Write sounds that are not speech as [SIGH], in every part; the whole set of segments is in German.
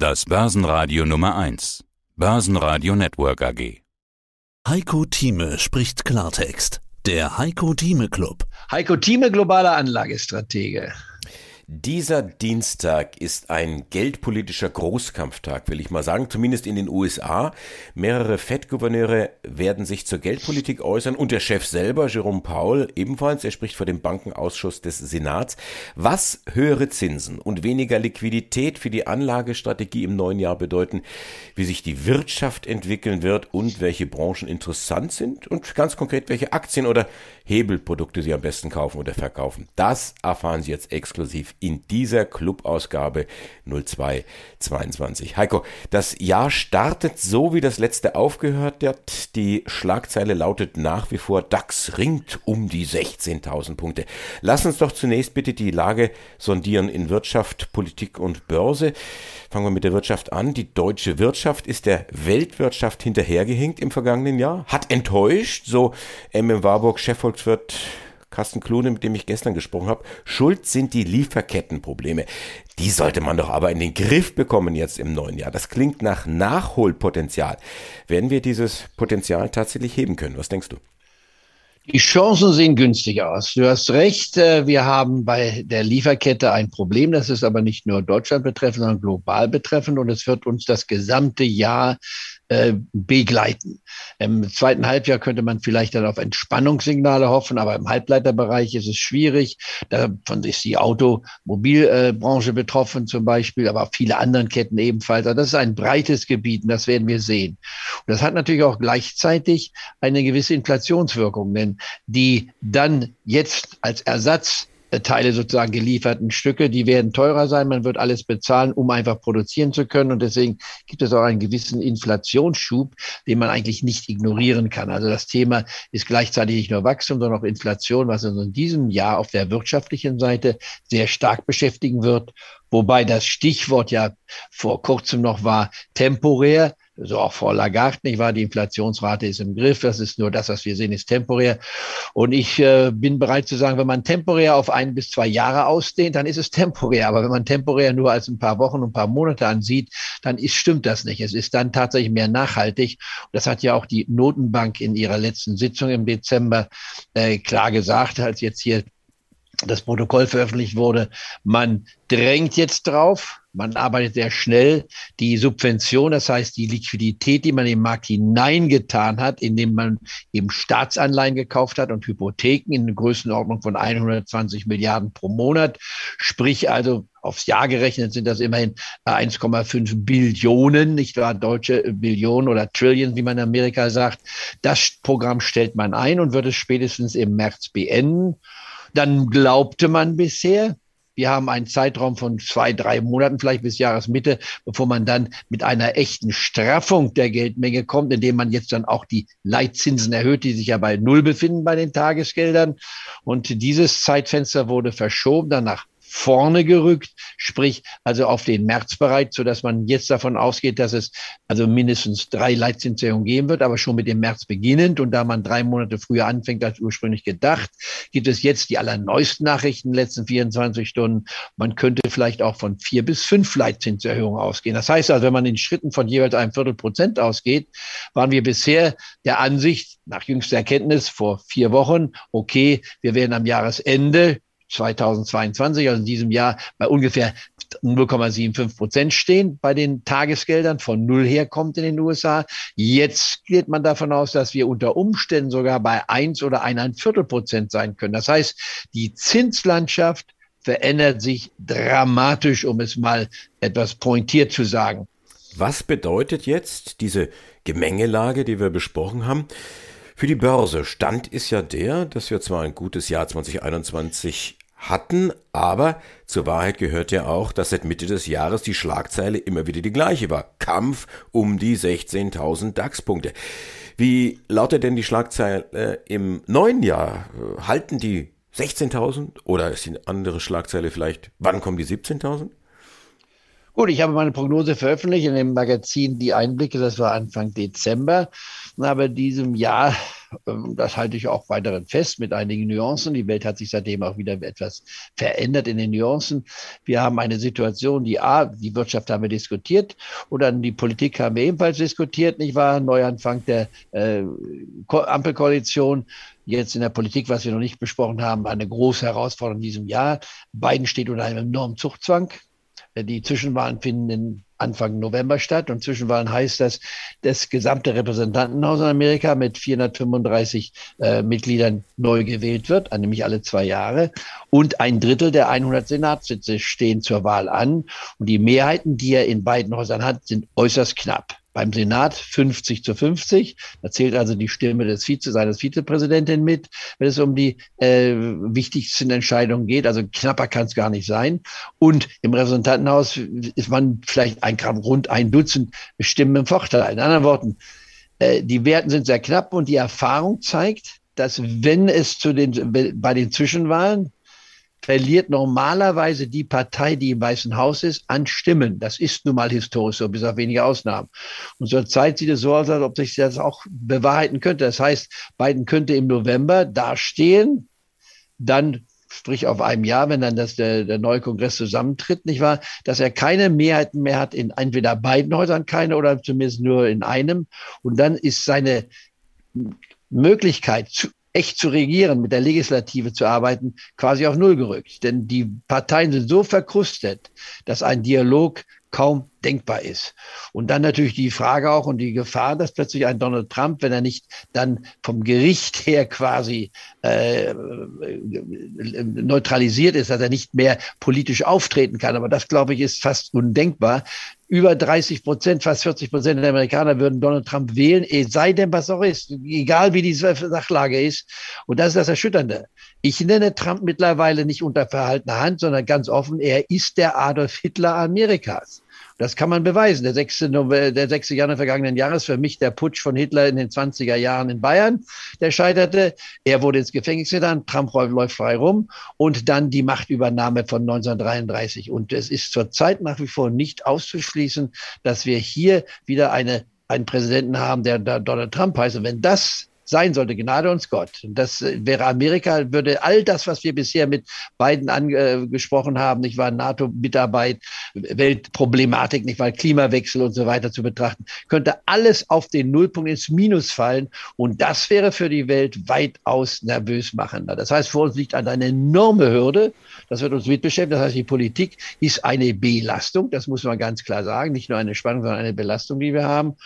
Das Börsenradio Nummer 1. Börsenradio Network AG. Heiko Thieme spricht Klartext. Der Heiko Thieme Club. Heiko Thieme, globaler Anlagestratege. Dieser Dienstag ist ein geldpolitischer Großkampftag, will ich mal sagen, zumindest in den USA. Mehrere Fed-Gouverneure werden sich zur Geldpolitik äußern und der Chef selber, Jerome Powell, ebenfalls. Er spricht vor dem Bankenausschuss des Senats. Was höhere Zinsen und weniger Liquidität für die Anlagestrategie im neuen Jahr bedeuten, wie sich die Wirtschaft entwickeln wird und welche Branchen interessant sind und ganz konkret welche Aktien oder Hebelprodukte Sie am besten kaufen oder verkaufen. Das erfahren Sie jetzt exklusiv in dieser Clubausgabe 0222. Heiko, das Jahr startet so, wie das letzte aufgehört hat. Die Schlagzeile lautet nach wie vor, DAX ringt um die 16.000 Punkte. Lass uns doch zunächst bitte die Lage sondieren in Wirtschaft, Politik und Börse. Fangen wir mit der Wirtschaft an. Die deutsche Wirtschaft ist der Weltwirtschaft hinterhergehinkt im vergangenen Jahr, hat enttäuscht, so MM Warburg, Chefvolkswirt Carsten Klune, mit dem ich gestern gesprochen habe. Schuld sind die Lieferkettenprobleme. Die sollte man doch aber in den Griff bekommen jetzt im neuen Jahr. Das klingt nach Nachholpotenzial. Werden wir dieses Potenzial tatsächlich heben können? Was denkst du? Die Chancen sehen günstig aus. Du hast recht. Äh, wir haben bei der Lieferkette ein Problem. Das ist aber nicht nur Deutschland betreffend, sondern global betreffend. Und es wird uns das gesamte Jahr äh, begleiten. Im zweiten Halbjahr könnte man vielleicht dann auf Entspannungssignale hoffen, aber im Halbleiterbereich ist es schwierig. Davon ist die Automobilbranche betroffen zum Beispiel, aber viele anderen Ketten ebenfalls. Also das ist ein breites Gebiet und das werden wir sehen. Und das hat natürlich auch gleichzeitig eine gewisse Inflationswirkung, denn die dann jetzt als Ersatz Teile sozusagen gelieferten Stücke, die werden teurer sein. Man wird alles bezahlen, um einfach produzieren zu können. Und deswegen gibt es auch einen gewissen Inflationsschub, den man eigentlich nicht ignorieren kann. Also das Thema ist gleichzeitig nicht nur Wachstum, sondern auch Inflation, was uns in diesem Jahr auf der wirtschaftlichen Seite sehr stark beschäftigen wird. Wobei das Stichwort ja vor kurzem noch war temporär so auch Frau Lagarde, nicht wahr? Die Inflationsrate ist im Griff. Das ist nur das, was wir sehen, ist temporär. Und ich äh, bin bereit zu sagen, wenn man temporär auf ein bis zwei Jahre ausdehnt, dann ist es temporär. Aber wenn man temporär nur als ein paar Wochen und ein paar Monate ansieht, dann ist, stimmt das nicht. Es ist dann tatsächlich mehr nachhaltig. Und das hat ja auch die Notenbank in ihrer letzten Sitzung im Dezember äh, klar gesagt, als jetzt hier das Protokoll veröffentlicht wurde. Man drängt jetzt drauf, man arbeitet sehr schnell. Die Subvention, das heißt die Liquidität, die man im Markt hineingetan hat, indem man eben Staatsanleihen gekauft hat und Hypotheken in Größenordnung von 120 Milliarden pro Monat, sprich also aufs Jahr gerechnet sind das immerhin 1,5 Billionen, nicht wahr, deutsche Billionen oder Trillion, wie man in Amerika sagt. Das Programm stellt man ein und wird es spätestens im März beenden. Dann glaubte man bisher, wir haben einen Zeitraum von zwei, drei Monaten, vielleicht bis Jahresmitte, bevor man dann mit einer echten Straffung der Geldmenge kommt, indem man jetzt dann auch die Leitzinsen erhöht, die sich ja bei Null befinden bei den Tagesgeldern. Und dieses Zeitfenster wurde verschoben dann nach vorne gerückt, sprich also auf den Märzbereich, so dass man jetzt davon ausgeht, dass es also mindestens drei Leitzinserhöhungen geben wird, aber schon mit dem März beginnend. Und da man drei Monate früher anfängt als ursprünglich gedacht, gibt es jetzt die allerneuesten Nachrichten in den letzten 24 Stunden. Man könnte vielleicht auch von vier bis fünf Leitzinserhöhungen ausgehen. Das heißt also, wenn man in Schritten von jeweils einem Viertel Prozent ausgeht, waren wir bisher der Ansicht, nach jüngster Erkenntnis vor vier Wochen, okay, wir werden am Jahresende 2022, also in diesem Jahr, bei ungefähr 0,75 Prozent stehen bei den Tagesgeldern von Null herkommt in den USA. Jetzt geht man davon aus, dass wir unter Umständen sogar bei eins oder ein Viertel Prozent sein können. Das heißt, die Zinslandschaft verändert sich dramatisch, um es mal etwas pointiert zu sagen. Was bedeutet jetzt diese Gemengelage, die wir besprochen haben? Für die Börse Stand ist ja der, dass wir zwar ein gutes Jahr 2021 hatten, aber zur Wahrheit gehört ja auch, dass seit Mitte des Jahres die Schlagzeile immer wieder die gleiche war. Kampf um die 16.000 DAX-Punkte. Wie lautet denn die Schlagzeile im neuen Jahr? Halten die 16.000 oder ist die andere Schlagzeile vielleicht, wann kommen die 17.000? Gut, ich habe meine Prognose veröffentlicht in dem Magazin Die Einblicke, das war Anfang Dezember. Aber diesem Jahr das halte ich auch weiterhin fest mit einigen Nuancen. Die Welt hat sich seitdem auch wieder etwas verändert in den Nuancen. Wir haben eine Situation, die A, die Wirtschaft haben wir diskutiert und dann die Politik haben wir ebenfalls diskutiert, nicht wahr? Neuanfang der äh, Ampelkoalition. Jetzt in der Politik, was wir noch nicht besprochen haben, eine große Herausforderung in diesem Jahr. Biden steht unter einem enormen Zuchtzwang. Die Zwischenwahlen finden Anfang November statt. Und Zwischenwahlen heißt das, das gesamte Repräsentantenhaus in Amerika mit 435 äh, Mitgliedern neu gewählt wird, nämlich alle zwei Jahre. Und ein Drittel der 100 Senatssitze stehen zur Wahl an. Und die Mehrheiten, die er in beiden Häusern hat, sind äußerst knapp beim Senat 50 zu 50. Da zählt also die Stimme des Vize, seines Vizepräsidenten mit, wenn es um die äh, wichtigsten Entscheidungen geht. Also knapper kann es gar nicht sein. Und im Repräsentantenhaus ist man vielleicht ein, rund ein Dutzend Stimmen im Vorteil. In anderen Worten, äh, die Werten sind sehr knapp und die Erfahrung zeigt, dass wenn es zu den, bei den Zwischenwahlen verliert normalerweise die Partei, die im Weißen Haus ist, an Stimmen. Das ist nun mal historisch so, bis auf wenige Ausnahmen. Und zurzeit sieht es so aus, als ob sich das auch bewahrheiten könnte. Das heißt, Biden könnte im November dastehen, dann sprich auf einem Jahr, wenn dann das, der, der neue Kongress zusammentritt, nicht wahr, dass er keine Mehrheiten mehr hat in entweder beiden Häusern keine oder zumindest nur in einem. Und dann ist seine Möglichkeit, zu, echt zu regieren, mit der Legislative zu arbeiten, quasi auf Null gerückt. Denn die Parteien sind so verkrustet, dass ein Dialog kaum denkbar ist. Und dann natürlich die Frage auch und die Gefahr, dass plötzlich ein Donald Trump, wenn er nicht dann vom Gericht [LAUGHS] her quasi äh, neutralisiert ist, dass er nicht mehr politisch auftreten kann. Aber das, glaube ich, ist fast undenkbar. Über 30 Prozent, fast 40 Prozent der Amerikaner würden Donald Trump wählen, es sei denn, was auch ist, egal wie die Sachlage ist. Und das ist das Erschütternde. Ich nenne Trump mittlerweile nicht unter verhaltener Hand, sondern ganz offen, er ist der Adolf Hitler Amerikas. Das kann man beweisen. Der 6. November, der 6. Januar vergangenen Jahres, für mich der Putsch von Hitler in den 20er Jahren in Bayern, der scheiterte. Er wurde ins Gefängnis getan, Trump läuft frei rum und dann die Machtübernahme von 1933. Und es ist zurzeit nach wie vor nicht auszuschließen, dass wir hier wieder eine einen Präsidenten haben, der Donald Trump heißt. Und wenn das sein sollte. Gnade uns Gott. Das äh, wäre Amerika, würde all das, was wir bisher mit beiden angesprochen haben, nicht wahr, NATO-Mitarbeit, Weltproblematik, nicht wahr, Klimawechsel und so weiter zu betrachten, könnte alles auf den Nullpunkt ins Minus fallen. Und das wäre für die Welt weitaus nervös machender. Das heißt, vor uns liegt eine enorme Hürde. Das wird uns mitbeschäftigen. Das heißt, die Politik ist eine Belastung. Das muss man ganz klar sagen. Nicht nur eine Spannung, sondern eine Belastung, die wir haben.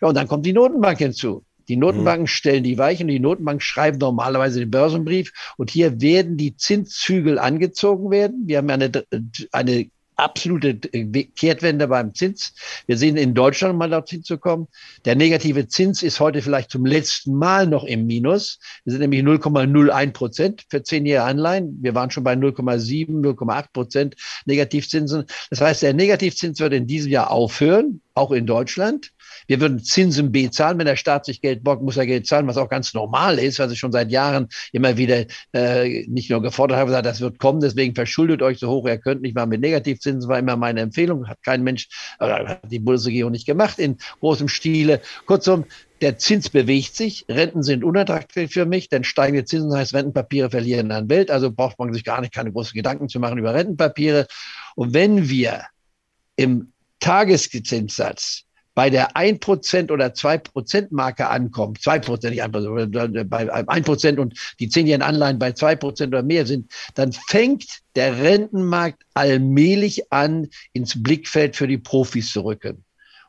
Ja, und dann kommt die Notenbank hinzu. Die Notenbanken mhm. stellen die Weichen, die Notenbanken schreiben normalerweise den Börsenbrief und hier werden die Zinszügel angezogen werden. Wir haben eine, eine absolute Kehrtwende beim Zins. Wir sehen in Deutschland, um mal dorthin zu kommen, der negative Zins ist heute vielleicht zum letzten Mal noch im Minus. Wir sind nämlich 0,01 Prozent für zehnjährige Anleihen. Wir waren schon bei 0,7, 0,8 Prozent Negativzinsen. Das heißt, der Negativzins wird in diesem Jahr aufhören, auch in Deutschland. Wir würden Zinsen bezahlen. Wenn der Staat sich Geld borgt, muss er Geld zahlen, was auch ganz normal ist, was ich schon seit Jahren immer wieder äh, nicht nur gefordert habe, gesagt, das wird kommen, deswegen verschuldet euch so hoch ihr könnt nicht mal mit Negativzinsen, war immer meine Empfehlung, hat kein Mensch, äh, hat die Bundesregierung nicht gemacht in großem Stile. Kurzum, der Zins bewegt sich, Renten sind unattraktiv für mich, denn steigende Zinsen heißt, Rentenpapiere verlieren an Welt, also braucht man sich gar nicht keine großen Gedanken zu machen über Rentenpapiere. Und wenn wir im Tageszinssatz bei der 1% oder 2% Marke ankommt, 2%, nicht 1%, bei 1% und die 10-jährigen Anleihen bei 2% oder mehr sind, dann fängt der Rentenmarkt allmählich an, ins Blickfeld für die Profis zu rücken.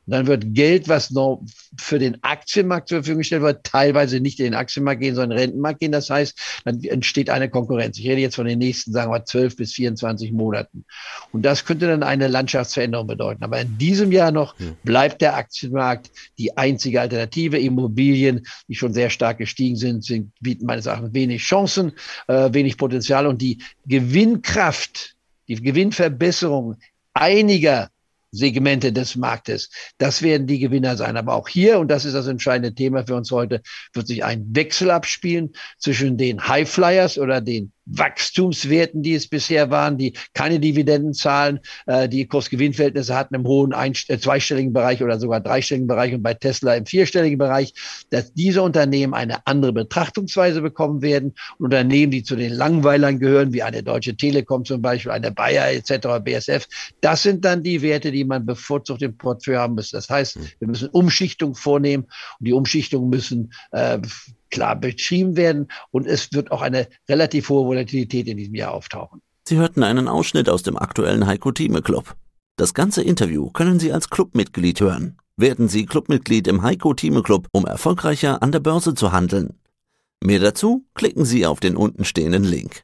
Und dann wird Geld, was noch für den Aktienmarkt zur Verfügung gestellt wird, teilweise nicht in den Aktienmarkt gehen, sondern in den Rentenmarkt gehen. Das heißt, dann entsteht eine Konkurrenz. Ich rede jetzt von den nächsten, sagen wir, 12 bis 24 Monaten. Und das könnte dann eine Landschaftsveränderung bedeuten. Aber in diesem Jahr noch bleibt der Aktienmarkt die einzige Alternative. Immobilien, die schon sehr stark gestiegen sind, sind bieten meines Erachtens wenig Chancen, äh, wenig Potenzial und die Gewinnkraft, die Gewinnverbesserung einiger Segmente des Marktes. Das werden die Gewinner sein. Aber auch hier, und das ist das entscheidende Thema für uns heute, wird sich ein Wechsel abspielen zwischen den Highflyers oder den Wachstumswerten, die es bisher waren, die keine Dividenden zahlen, äh, die Kursgewinnverhältnisse hatten im hohen ein, äh, zweistelligen Bereich oder sogar dreistelligen Bereich und bei Tesla im vierstelligen Bereich, dass diese Unternehmen eine andere Betrachtungsweise bekommen werden. Und Unternehmen, die zu den Langweilern gehören, wie eine Deutsche Telekom zum Beispiel, eine Bayer etc., BSF, das sind dann die Werte, die man bevorzugt im Portfolio haben muss. Das heißt, hm. wir müssen Umschichtung vornehmen und die Umschichtung müssen äh, klar beschrieben werden und es wird auch eine relativ hohe Volatilität in diesem Jahr auftauchen. Sie hörten einen Ausschnitt aus dem aktuellen Heiko Thieme Club. Das ganze Interview können Sie als Clubmitglied hören. Werden Sie Clubmitglied im Heiko Thieme Club, um erfolgreicher an der Börse zu handeln. Mehr dazu klicken Sie auf den untenstehenden Link.